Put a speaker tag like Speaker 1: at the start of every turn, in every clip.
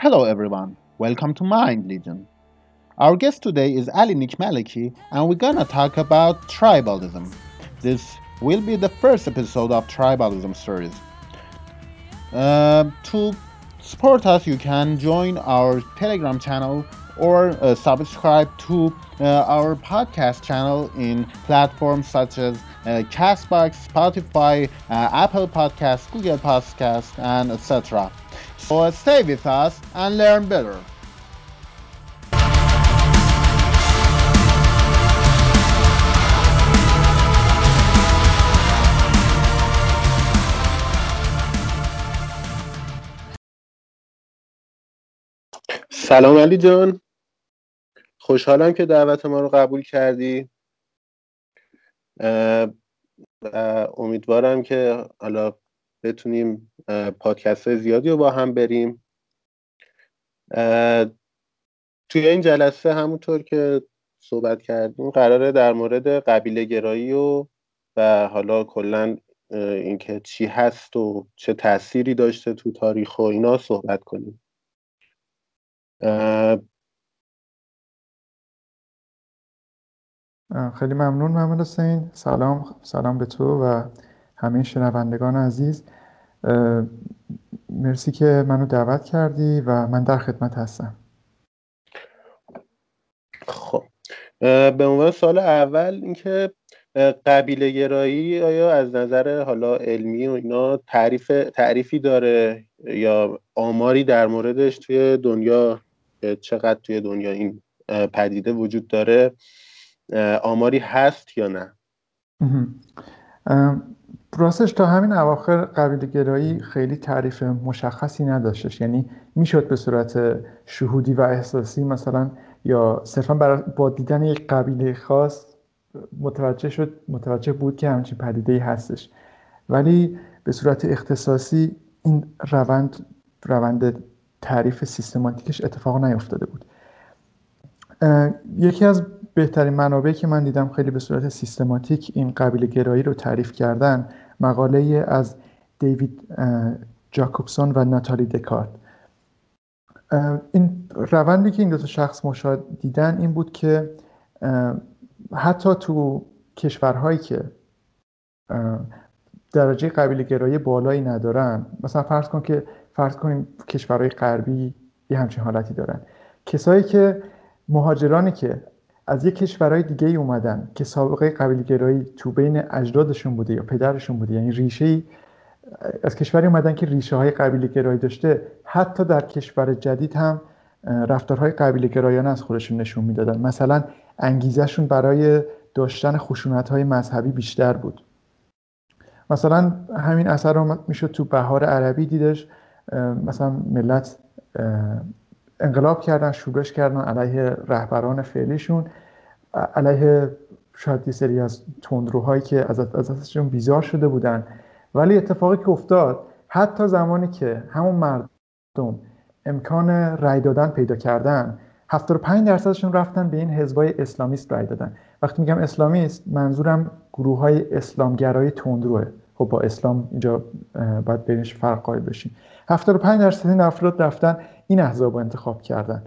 Speaker 1: Hello everyone, welcome to Mind Legion. Our guest today is Ali Nick Maliki and we're gonna talk about tribalism. This will be the first episode of Tribalism series. Uh, to support us, you can join our Telegram channel or uh, subscribe to uh, our podcast channel in platforms such as uh, Castbox, Spotify, uh, Apple Podcasts, Google Podcasts, and etc. So stay with us and learn better.
Speaker 2: سلام علی جان خوشحالم که دعوت ما رو قبول کردی امیدوارم که حالا بتونیم پادکست زیادی رو با هم بریم. توی این جلسه همونطور که صحبت کردیم قراره در مورد قبیله گرایی و و حالا کلا اینکه چی هست و چه تأثیری داشته تو تاریخ و اینا صحبت کنیم.
Speaker 3: خیلی ممنون محمد حسین. سلام سلام به تو و همه شنوندگان عزیز. مرسی که منو دعوت کردی و من در خدمت هستم.
Speaker 2: خب به عنوان سال اول اینکه قبیله گرایی آیا از نظر حالا علمی و اینا تعریف تعریفی داره یا آماری در موردش توی دنیا چقدر توی دنیا این پدیده وجود داره آماری هست یا نه؟
Speaker 3: راستش تا همین اواخر قبیله گرایی خیلی تعریف مشخصی نداشتش. یعنی می‌شد به صورت شهودی و احساسی مثلا یا صرفا با دیدن یک قبیله خاص متوجه شد متوجه بود که همچین پدیده هستش. ولی به صورت اختصاصی این روند روند تعریف سیستماتیکش اتفاق نیفتاده بود. یکی از بهترین منابعی که من دیدم خیلی به صورت سیستماتیک این قبیله گرایی رو تعریف کردن مقاله از دیوید جاکوبسون و ناتالی دکارت. این روندی که این دو شخص مشاهد دیدن این بود که حتی تو کشورهایی که درجه قبیله گرایی بالایی ندارن مثلا فرض کن که فرض کنیم کشورهای غربی یه همچین حالتی دارن. کسایی که مهاجرانی که از یک کشورهای دیگه اومدن که سابقه قبیل گرایی تو بین اجدادشون بوده یا پدرشون بوده. یعنی ریشه ای از کشوری اومدن که ریشه های قبیل گرایی داشته. حتی در کشور جدید هم رفتارهای قبیل گرایانه از خودشون نشون می‌دادن. مثلا انگیزشون برای داشتن خشونت های مذهبی بیشتر بود. مثلا همین اثر رو می‌شد تو بهار عربی دیدش. مثلا ملت انقلاب کردن شورش کردن علیه رهبران فعلیشون. علیه شاید یه سری از تندروهایی که از ازشون بیزار شده بودن. ولی اتفاقی که افتاد حتی زمانی که همون مردم امکان رای دادن پیدا کردن 75 درصدشون رفتن به این حزبای اسلامیست رای دادن. وقتی میگم اسلامیست منظورم گروه های اسلامگرای تندروه. خب با اسلام اینجا باید بینش فرق قائل بشیم. 75 درصد این افراد رفتن این احزاب رو انتخاب کردن.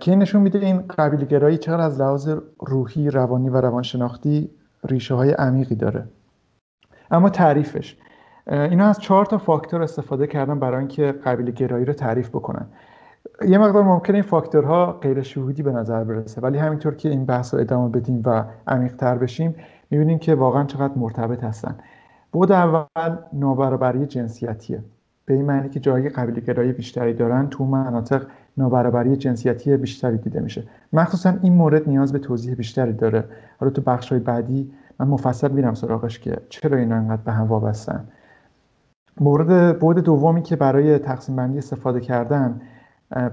Speaker 3: که نشون میده این قبیل گرایی چقدر از لحاظ روحی روانی و روانشناختی ریشه های عمیقی داره. اما تعریفش. اینا از چهار تا فاکتور استفاده کردن برای اینکه قبیل گرایی رو تعریف بکنن. یه مقدار ممکنه این فاکتورها غیر شهودی به نظر برسه ولی همینطور که این بحث رو ادامه بدیم و عمیقتر بشیم می‌بینیم که واقعا چقدر مرتبط هستن. بود اول نابرابری جنسیتیه. به این معنی که جایی قبیله گرایی بیشتری دارن تو مناطق نابرابری جنسیتی بیشتری دیده میشه. مخصوصا این مورد نیاز به توضیح بیشتری داره. حالا تو بخش های بعدی من مفصل میرم سراغش که چرا اینا انقدر به هم وابستن. مورد بود دومی که برای تقسیم بندی استفاده کردن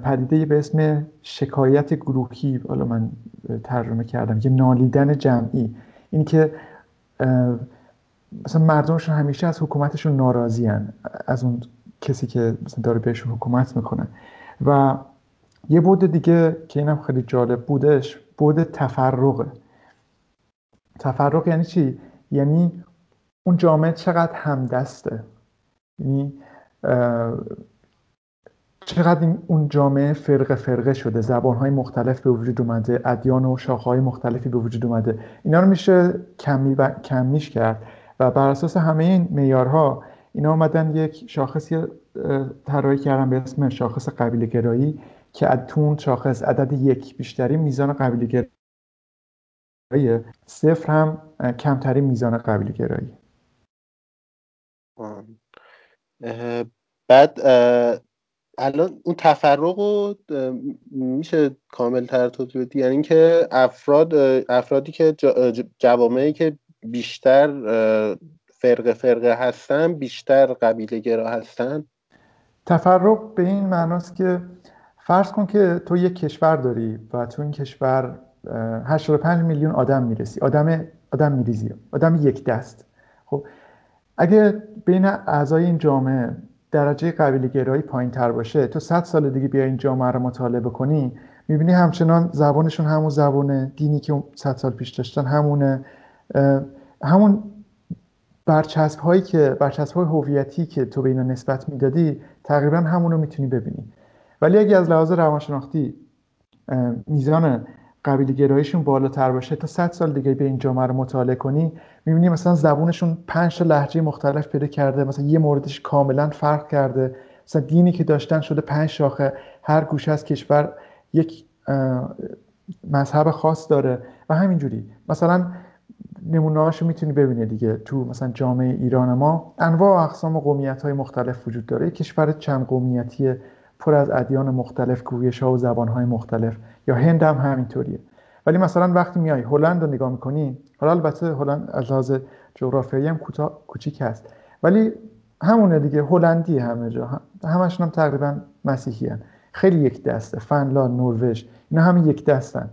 Speaker 3: پدیده به اسم شکایت گروهی حالا من ترجمه کردم یه نالیدن جمعی. این که مثلا مردمشون همیشه از حکومتشون ناراضی از اون کسی که داره بهشون حکومت می‌کنه. و یه بود دیگه که اینم خیلی جالب بودش بود تفرقه. تفرق یعنی چی؟ یعنی اون جامعه چقدر همدسته؟ یعنی چقدر اون جامعه فرق فرقه شده؟ زبانهای مختلف به وجود اومده ادیان و شاخهای مختلفی به وجود اومده. اینا رو میشه کمی و کمیش کرد. و بر اساس همه این معیارها اینا اومدن یک شاخصی طراحی کردن به اسم شاخص قبیله گرایی که تون شاخص عدد یک بیشتری میزان قبیله گرایی صفر هم کمترین میزان قبیله گرایی
Speaker 2: بعد الان اون تفرق رو میشه کامل تر توضیح بدی؟ یعنی اینکه افراد افرادی که جوامعی که بیشتر فرق فرقه هستن بیشتر قبیله گرا هستن؟
Speaker 3: تفرق به این معناست که فرض کن که تو یک کشور داری و تو این کشور 85 میلیون آدم می‌رسی. آدم آدم میریزی. آدم یک دست. خب اگه بین اعضای این جامعه درجه قبیله گرایی پایین تر باشه تو 100 سال دیگه بیا این جامعه رو مطالعه کنی می‌بینی همچنان زبانشون همون زبانه دینی که 100 سال پیش داشتن همونه. همون برچسب هایی که برچسب های هویتی که تو به اینا نسبت می‌دادی تقریبا همون رو می‌تونی ببینی. ولی اگه از لحاظ روانشناختی میزان قبیل گرایشون بالاتر باشه تا 100 سال دیگه به این جامعه رو مطالعه کنی می‌بینی مثلا زبونشون پنج تا لحجه مختلف پیدا کرده مثلا یه موردش کاملا فرق کرده. مثلا دینی که داشتن شده پنج شاخه هر گوشه از کشور یک مذهب خاص داره و همینجوری. مثلا نمونه‌هاشو می‌تونی ببینی دیگه. تو مثلا جامعه ایران ما انواع و اقسام قومیت های مختلف وجود داره. کشور چند قومیتی پر از ادیان مختلف گویش ها و زبان های مختلف. یا هند هم همینطوریه. ولی مثلا وقتی میای هلند رو نگاه می‌کنی حالا البته هلند از لحاظ جغرافیایی هم کوچیک هست. ولی همونه دیگه هلندی همه جا. همشون هم تقریبا مسیحی هن. خیلی یک دسته. فنلاند نروژ اینا همه یک دستن.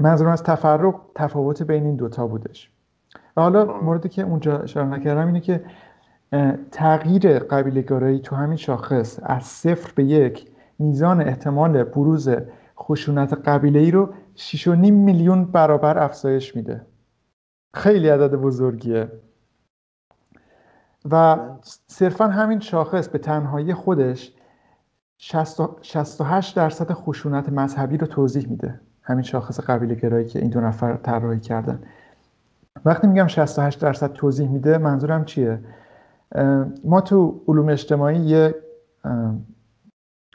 Speaker 3: منظورم از تفرق تفاوت بین این دوتا بودش. و حالا موردی که اونجا اشاره نکردم اینه که تغییر قبیله تو همین شاخص از صفر به یک میزان احتمال بروز خشونت قبیله ای رو 6.5 میلیون برابر افزایش میده. خیلی عدد بزرگیه. و صرفا همین شاخص به تنهایی خودش 68 درصد خشونت مذهبی رو توضیح میده. همین شاخص قبیله گرایی که این دو نفر طراحی کردن. وقتی میگم 68 درصد توضیح میده منظورم چیه؟ ما تو علوم اجتماعی یه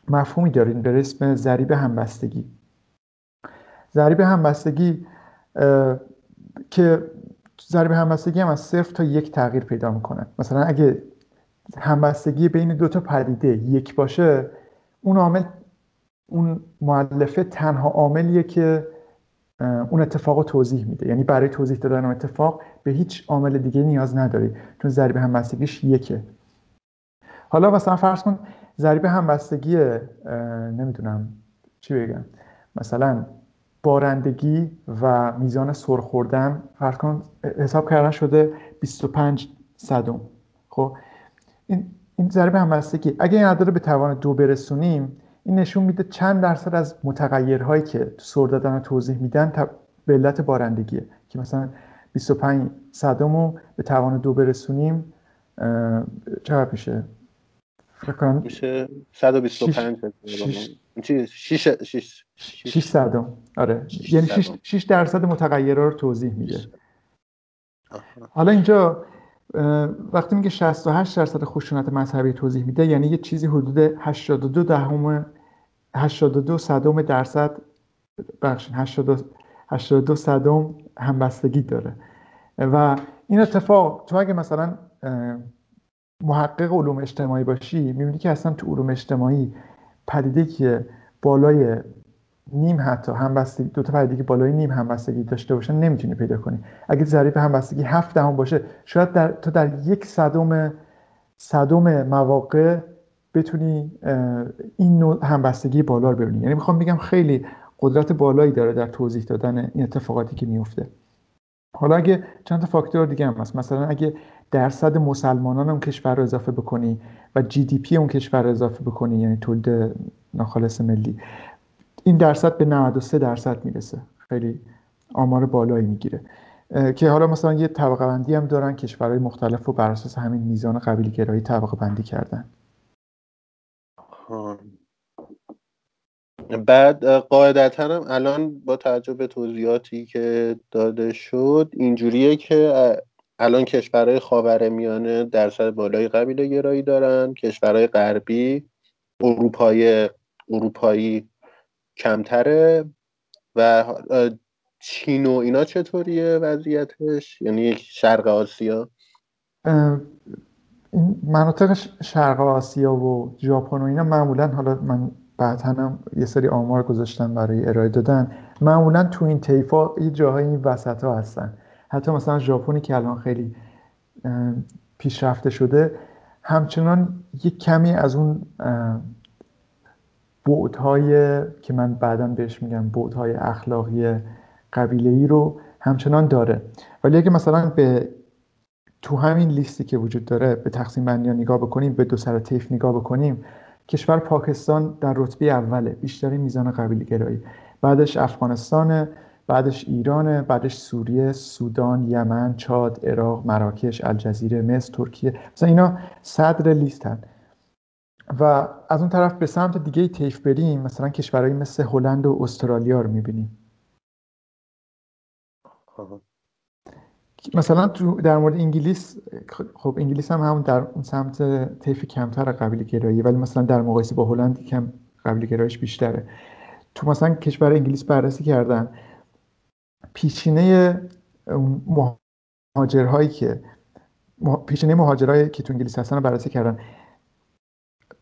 Speaker 3: مفهومی داریم به اسم ضریب همبستگی. ضریب همبستگی که ضریب همبستگی هم از صفر تا یک تغییر پیدا می‌کنه. مثلا اگه همبستگی بین دو تا پدیده یک باشه اون عامل اون معلفه تنها عاملیه که اون اتفاق رو توضیح میده. یعنی برای توضیح دادن اون اتفاق به هیچ عامل دیگه نیاز نداری. چون ضریب همبستگیش یکه. حالا مثلا فرض کن ضریب همبستگی نمی‌دونم چی بگم. مثلا بارندگی و میزان سر خوردن فرض کن حساب کردن شده 25 صدم. خب این این ضریب همبستگی. اگه این عدد رو به توان دو برسونیم این نشون میده چند درصد از متغیرهایی که سر دادن رو توضیح میدن به علت بارندگیه. که مثلا 25 صدم رو به توان دو برسونیم چقدر میشه؟
Speaker 2: فکر کنم میشه 125 چی؟ 6 6
Speaker 3: 6 صدم. آره. یعنی 6 درصد متغیرها رو توضیح میده. حالا اینجا وقتی میگه 68 درصد خشونت مذهبی توضیح میده یعنی یه چیزی حدود 82 دهم 82 صدم درصد بخشین 82 صدم همبستگی داره. و این اتفاق تو اگه مثلا محقق علوم اجتماعی باشی می‌بینی که اصلا تو علوم اجتماعی پدیده که بالای نیم حتی همبستگی دو تا پدیده که بالای نیم همبستگی داشته باشن نمی‌تونی پیدا کنی. اگه ضریب همبستگی هفت دهم باشه شاید در تو در یک صدم صدم مواقع بتونی این نوع همبستگی بالا رو ببینی. یعنی می‌خوام بگم خیلی قدرت بالایی داره در توضیح دادن این اتفاقاتی که میفته. حالا اگه چند تا فاکتور دیگه هم هست. مثلا اگه درصد مسلمانان اون کشور رو اضافه بکنی و جی دی پی اون کشور رو اضافه بکنی یعنی تولید ناخالص ملی این درصد به 93 درصد می‌رسه. خیلی آمار بالایی می‌گیره. که حالا مثلا یه طبقه بندی هم دارن کشورهای مختلف رو بر اساس همین میزان قبیل گرایی طبقه بندی کردن.
Speaker 2: بعد قاعدتا هم الان با توجه به توضیحاتی که داده شد اینجوریه که الان کشورهای خاور میانه درصد بالای قبیله گرایی دارن. کشورهای غربی اروپای اروپایی کمتره و چین و اینا چطوریه وضعیتش؟ یعنی شرق آسیا؟
Speaker 3: این مناطق شرق آسیا و ژاپن و اینا معمولا حالا من بعد هم یه سری آمار گذاشتم برای ارائه دادن معمولا تو این طیفا یه جاهای این وسط ها هستن. حتی مثلا ژاپنی که الان خیلی پیشرفته شده همچنان یک کمی از اون بعدهای که من بعدا بهش میگم بعدهای اخلاقی قبیله ای رو همچنان داره. ولی اگه مثلا به تو همین لیستی که وجود داره به تقسیم بندی نگاه بکنیم به دو سر طیف نگاه بکنیم کشور پاکستان در رتبه اوله بیشترین میزان قبیله گرایی. بعدش افغانستان بعدش ایران بعدش سوریه سودان یمن چاد عراق مراکش الجزیره مصر ترکیه. مثلا اینا صدر لیستن. و از اون طرف به سمت دیگه طیف بریم مثلا کشورهایی مثل هلند و استرالیا رو می‌بینیم. مثلا در مورد انگلیس خب انگلیس هم همون در اون سمت طیف کمتر قبیل گرایی ولی مثلا در مقایسه با هلند کم قبیل گرایش بیشتره. تو مثلا کشور انگلیس بررسی کردن پیشینه مهاجرهایی که پیشینه مهاجرهایی که تو انگلیس هستن رو بررسی کردن.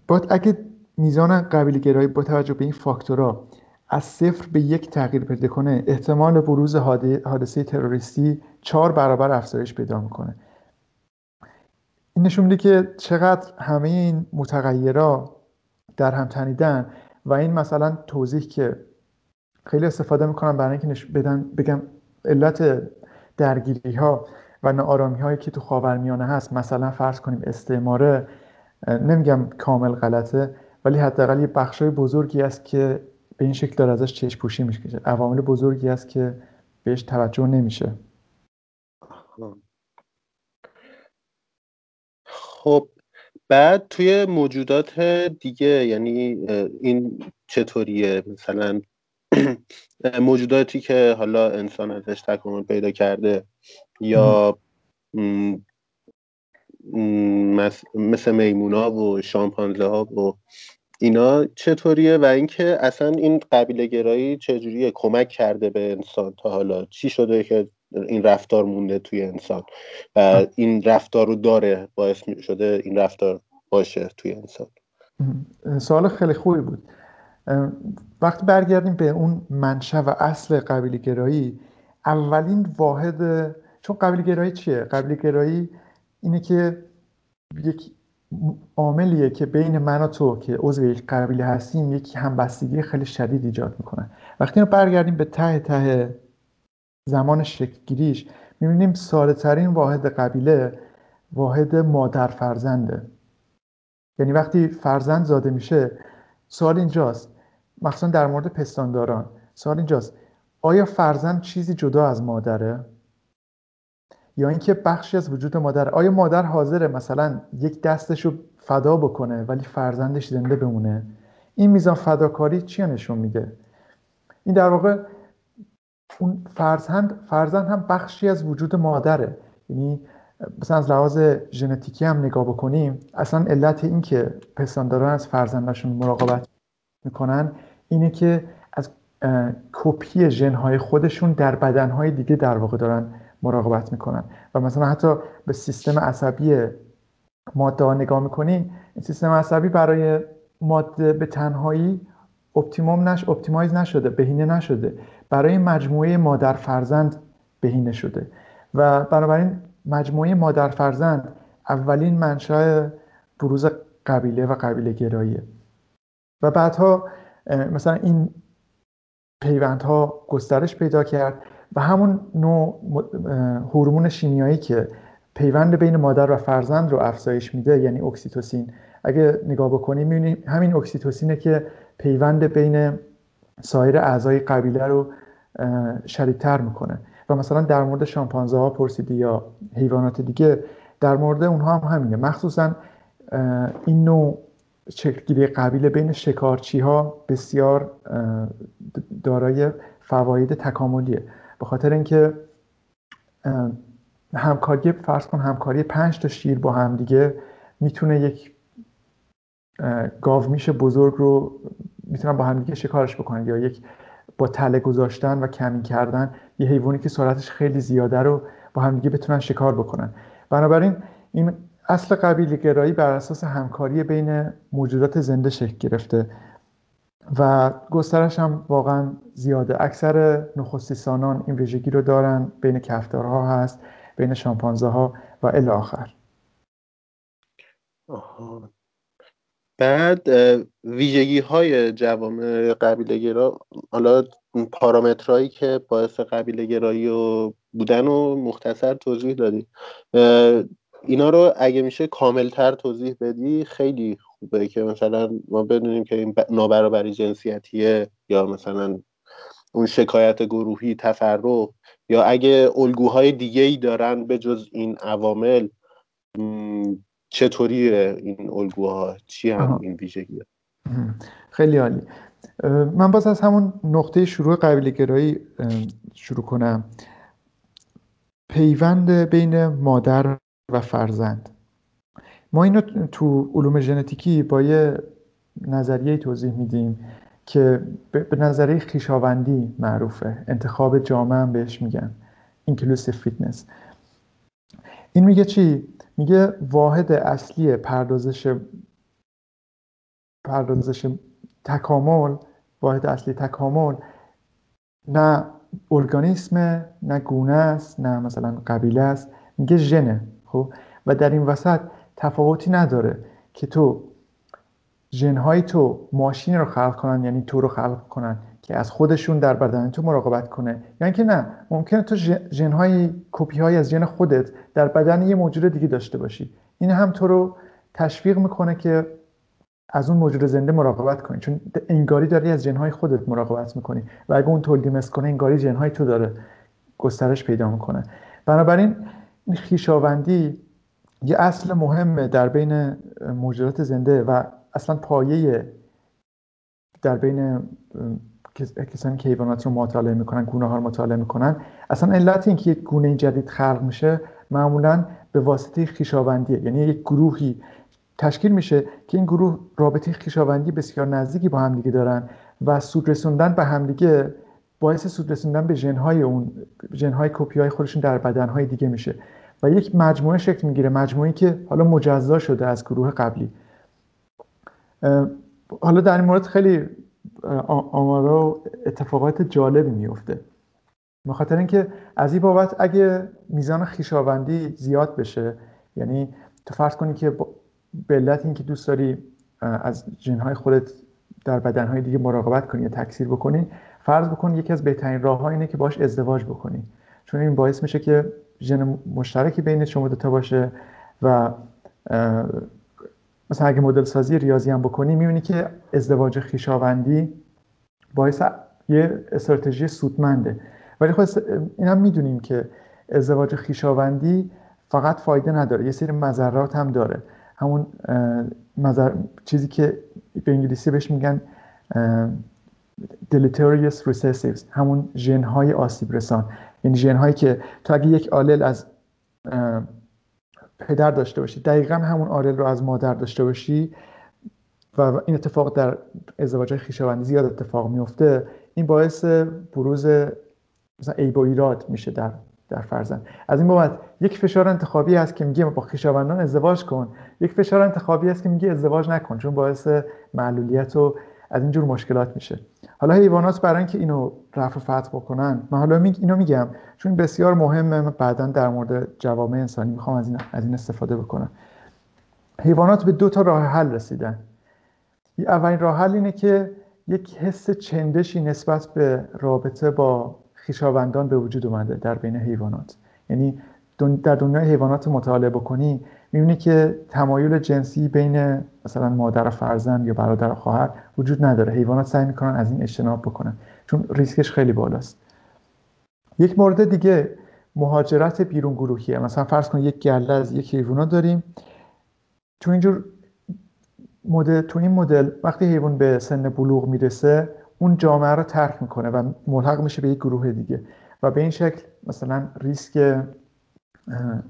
Speaker 3: با اگه میزان قبیل گرایی با توجه به این فاکتورها از صفر به یک تغییر پیدا کنه احتمال بروز حادثه تروریستی چهار برابر افزایش پیدا می‌کنه. این نشون میده که چقدر همه این متغیرها در هم تنیدن و این مثلا توضیح که خیلی استفاده می‌کنم برای اینکه بدن بگم علت درگیری ها و نارامی هایی که تو خاورمیانه هست. مثلا فرض کنیم استعماره نمیگم کامل غلطه ولی حداقل یه بخشای بزرگی است که به این شکل داره ازش چشم پوشی میشه. عوامل بزرگی است که بهش توجه نمیشه.
Speaker 2: خب بعد توی موجودات دیگه یعنی این چطوریه؟ مثلا موجوداتی که حالا انسان ازش تکامل پیدا کرده یا مثل میمونا و شامپانزه ها و اینا چطوریه؟ و اینکه اصلا این قبیله گرایی چجوریه؟ کمک کرده به انسان تا حالا؟ چی شده که این رفتار مونده توی انسان و این رفتار رو داره باعث شده این رفتار باشه توی انسان.
Speaker 3: سوال خیلی خوبی بود. وقتی برگردیم به اون منشه و اصل قبیله گرایی اولین واحد چون قبیله گرایی چیه؟ قبیله گرایی اینه که یک عاملیه که بین من و تو که عضو یک قبیله هستیم یک همبستگی خیلی شدید ایجاد می‌کنه. وقتی رو برگردیم به ته ته زمان شکلگیریش. می‌بینیم ساده ترین واحد قبیله واحد مادر فرزنده. یعنی وقتی فرزند زاده میشه سوال اینجاست. مخصوصا در مورد پستانداران. سوال اینجاست. آیا فرزند چیزی جدا از مادره؟ یا اینکه بخشی از وجود مادر آیا مادر حاضره مثلا یک دستش رو فدا بکنه ولی فرزندش زنده بمونه؟ این میزان فداکاری چی نشون میده؟ این در واقع اون فرزند فرزند هم بخشی از وجود مادره. یعنی مثلا از لحاظ ژنتیکی هم نگاه بکنیم اصلا علت این که پستانداران از فرزندشون مراقبت می‌کنن اینه که از کپی ژنهای خودشون در بدنهای دیگه در واقع دارن مراقبت می‌کنن. و مثلا حتی به سیستم عصبی ماده نگاه می‌کنی این سیستم عصبی برای ماده به تنهایی optimum نش optimize نشده بهینه نشده. برای مجموعه مادر فرزند بهینه شده. و بنابراین مجموعه مادر فرزند اولین منشأ بروز قبیله و قبیله گراییه. و بعدها مثلا این پیوندها گسترش پیدا کرد و همون نوع هورمون شیمیایی که پیوند بین مادر و فرزند رو افزایش میده یعنی اکسیتوسین. اگه نگاه بکنیم می‌بینیم همین اکسیتوسینه که پیوند بین سایر اعضای قبیله رو شدیدتر می‌کنه. و مثلا در مورد شامپانزه ها پرسیدی یا حیوانات دیگه در مورد اونها هم همینه. مخصوصا این نوع شکلگیری قبیله بین شکارچی ها بسیار دارای فواید تکاملیه. به خاطر اینکه همکاری فرض کن همکاری پنج تا شیر با هم دیگه می‌تونه یک گاومیش بزرگ رو می‌تونن با هم دیگه شکارش بکنن؟ یا یک با تله گذاشتن و کمی کردن یه حیوانی که سرعتش خیلی زیاده رو با هم دیگه بتونن شکار بکنن. بنابراین این اصل قبیل گرایی بر اساس همکاری بین موجودات زنده شکل گرفته و گسترش هم واقعا زیاده. اکثر نخستیسانان این ویژگی رو دارن بین کفتارها هست بین شامپانزه ها و الی آخر.
Speaker 2: بعد ویژگی های جوامع قبیله گرا حالا پارامترهایی که باعث قبیله گرایی و بودن و مختصر توضیح دادی. اینا رو اگه میشه کاملتر توضیح بدی خیلی خوبه که مثلا ما بدونیم که این نابرابری جنسیتیه یا مثلا اون شکایت گروهی تفرق یا اگه الگوهای دیگه ای دارن به جز این عوامل چطوریه این الگوها؟ چی هم این ویژگی
Speaker 3: خیلی عالی. من باز از همون نقطه شروع قبیله گرایی شروع کنم. پیوند بین مادر و فرزند. ما اینو تو علوم ژنتیکی با یه نظریه توضیح میدیم که به نظریه خیشاوندی معروفه. انتخاب جامعه هم بهش میگن. Inclusive فیتنس این میگه چی؟ میگه واحد اصلی پردازش پردازش تکامل واحد اصلی تکامل نه ارگانیسم نه گونه است نه مثلا قبیله است. میگه ژنه خب؟ و در این وسط تفاوتی نداره که تو ژنهای تو ماشین رو خلق کنن یعنی تو رو خلق کنن. که از خودشون در بدن تو مراقبت کنه. یعنی که نه ممکنه تو ژنهای کپی های از ژن خودت در بدن یه موجود دیگه داشته باشی. این هم تو رو تشویق می‌کنه که از اون موجود زنده مراقبت کنی. چون انگاری داری از ژنهای خودت مراقبت می‌کنی و اگه اون تولید مثل کنه انگاری ژنهای تو داره گسترش پیدا می‌کنه. بنابراین این خیشاوندی یه اصل مهمه در بین موجودات زنده و اصلا پایه در بین کسانی که حیوانات رو مطالعه می‌کنن گونه ها رو مطالعه می‌کنن. اصلا علت اینکه یک گونه جدید خلق میشه معمولا به واسطه خیشاوندیه. یعنی یک گروهی تشکیل میشه که این گروه رابطه خیشاوندی بسیار نزدیکی با همدیگه دارن و سود رسوندن به همدیگه باعث سود رسوندن به ژنهای اون ژنهای کپی های خودشون در بدنهای دیگه میشه. و یک مجموعه شکل می‌گیره مجموعی که حالا مجزا شده از گروه قبلی. حالا در این مورد خیلی آمارا و اتفاقات جالبی میفته به خاطر اینکه از این بابت اگه میزان خیشاوندی زیاد بشه یعنی تو فرض کنی که به علت اینکه دوست داری از جنهای خودت در بدنهای دیگه مراقبت کنی یا تکثیر بکنی فرض بکن یکی از بهترین راه اینه که باش ازدواج بکنی. چون این باعث میشه که ژن مشترکی بین شما دوتا باشه و مثلا اگه مدل سازی ریاضی هم بکنی می‌بینی که ازدواج خیشاوندی باعث یه استراتژی سودمنده. ولی خب این هم می‌دونیم که ازدواج خیشاوندی فقط فایده نداره یه سری مذرات هم داره. همون مذر... چیزی که به انگلیسی بهش میگن deleterious recessives همون ژن های آسیب رسان. یعنی ژن هایی که تو اگه یک آلل از پدر داشته باشی. دقیقا همون آلل رو از مادر داشته باشی و این اتفاق در ازدواج خیشاوندی زیاد اتفاق میفته این باعث بروز مثلا و ایراد میشه در در فرزند. از این بابت یک فشار انتخابی هست که میگه با خیشاوندان ازدواج کن. یک فشار انتخابی هست که میگه ازدواج نکن چون باعث معلولیت و از اینجور مشکلات میشه. حالا حیوانات برای اینکه اینو رفع و فتح بکنن من حالا اینو میگم چون بسیار مهمه بعدا در مورد جوامع انسانی می‌خوام از این از این استفاده بکنم. حیوانات به دو تا راه حل رسیدن. اولین راه حل اینه که یک حس چندشی نسبت به رابطه با خیشاوندان به وجود اومده در بین حیوانات. یعنی در دنیای حیوانات مطالعه بکنی می‌بینی که تمایل جنسی بین مثلا مادر و فرزند یا برادر و خواهر وجود نداره. حیوانات سعی می‌کنن از این اجتناب بکنن. چون ریسکش خیلی بالاست. یک مورد دیگه مهاجرت بیرون گروهیه. مثلا فرض کن یک گله از یک حیوانات داریم. چون اینجور مدل تو این مدل وقتی حیوان به سن بلوغ می‌رسه اون جامعه رو ترک می‌کنه و ملحق میشه به یک گروه دیگه. و به این شکل مثلا ریسک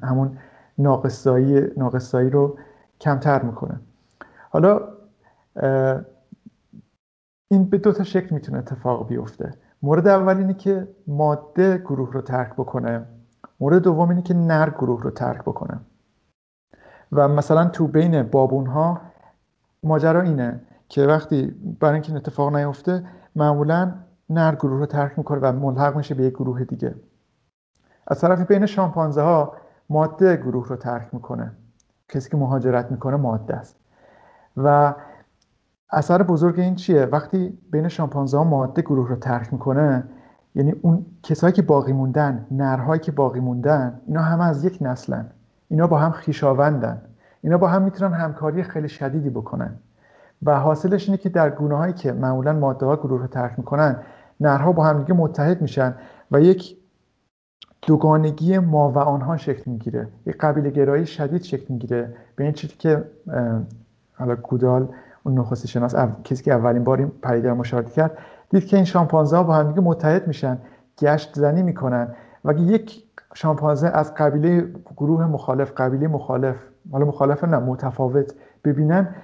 Speaker 3: همون ناقصایی ناقصایی رو کمتر می‌کنه. حالا این به دو تا شکل می‌تونه اتفاق بیفته. مورد اول اینه که ماده گروه رو ترک بکنه. مورد دوم اینه که نر گروه رو ترک بکنه. و مثلا تو بین بابون ها ماجرا اینه که وقتی برای اینکه این اتفاق نیفته معمولا نر گروه رو ترک می‌کنه و ملحق میشه به یک گروه دیگه. از طرف بین شامپانزه ها ماده گروه رو ترک می‌کنه. کسی که مهاجرت می‌کنه ماده است. و اثر بزرگ این چیه؟ وقتی بین شامپانزه ها ماده گروه رو ترک می‌کنه یعنی اون کسایی که باقی موندن نرهایی که باقی موندن اینا همه از یک نسلن. اینا با هم خیشاوندن. اینا با هم می‌تونن همکاری خیلی شدیدی بکنن. و حاصلش اینه که در گونه هایی که معمولا ماده ها گروه رو ترک می‌کنن نرها با هم دیگه متحد میشن و یک دوگانگی ما و آنها شکل می‌گیره. یک قبیله گرایی شدید شکل می‌گیره. به این چیزی که حالا گودال اون نخست شناس کسی که اولین بار این پدیده رو مشاهده کرد دید که این شامپانزه ها با هم دیگه متحد میشن گشت زنی می‌کنن و یک شامپانزه از قبیله گروه مخالف قبیله مخالف حالا مخالف نه متفاوت ببینن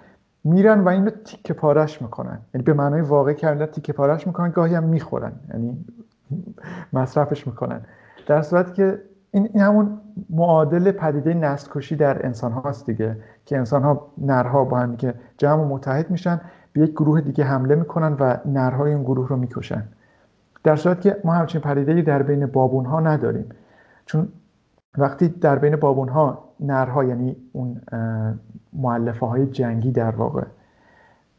Speaker 3: میرن و اینو تیکه پارش می‌کنن. یعنی به معنای واقعی کردن تیکه پارش می‌کنن گاهی هم می‌خورن. یعنی مصرفش می‌کنن. در صورتی که این, همون معادل پدیده نسل در انسان هاست دیگه که انسان ها نرها با هم که جمع و متحد میشن به یک گروه دیگه حمله می‌کنن و نرهای این گروه رو می‌کشن. در صورتی که ما همچین پدیده در بین بابون ها نداریم. چون وقتی در بین بابون ها نرها یعنی اون معلفه های جنگی در واقع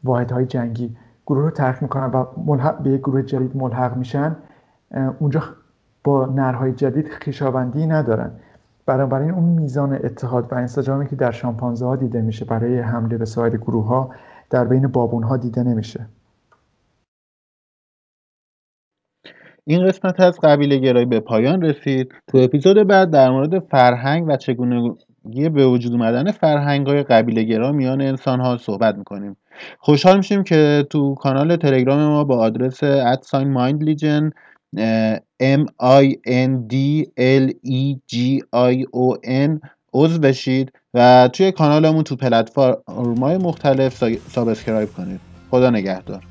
Speaker 3: واحد های جنگی گروه رو ترک می‌کنن و ملحق به یک گروه جدید ملحق میشن اونجا با نرهای جدید خیشاوندی ندارن. بنابراین اون میزان اتحاد و انسجامی که در شامپانزه ها دیده میشه برای حمله به سایر گروه ها در بین بابون ها دیده نمیشه.
Speaker 1: این قسمت از قبیله گرایی به پایان رسید. تو اپیزود بعد در مورد فرهنگ و چگونگی به وجود اومدن فرهنگ های قبیله گرا میان انسان ها صحبت می‌کنیم. خوشحال میشیم که تو کانال تلگرام ما با آدرس ادساین مایند لیجن M I N D L E G I O N عضو بشید و توی کانالمون تو پلتفرم‌های مختلف سابسکرایب کنید. خدا نگهدار.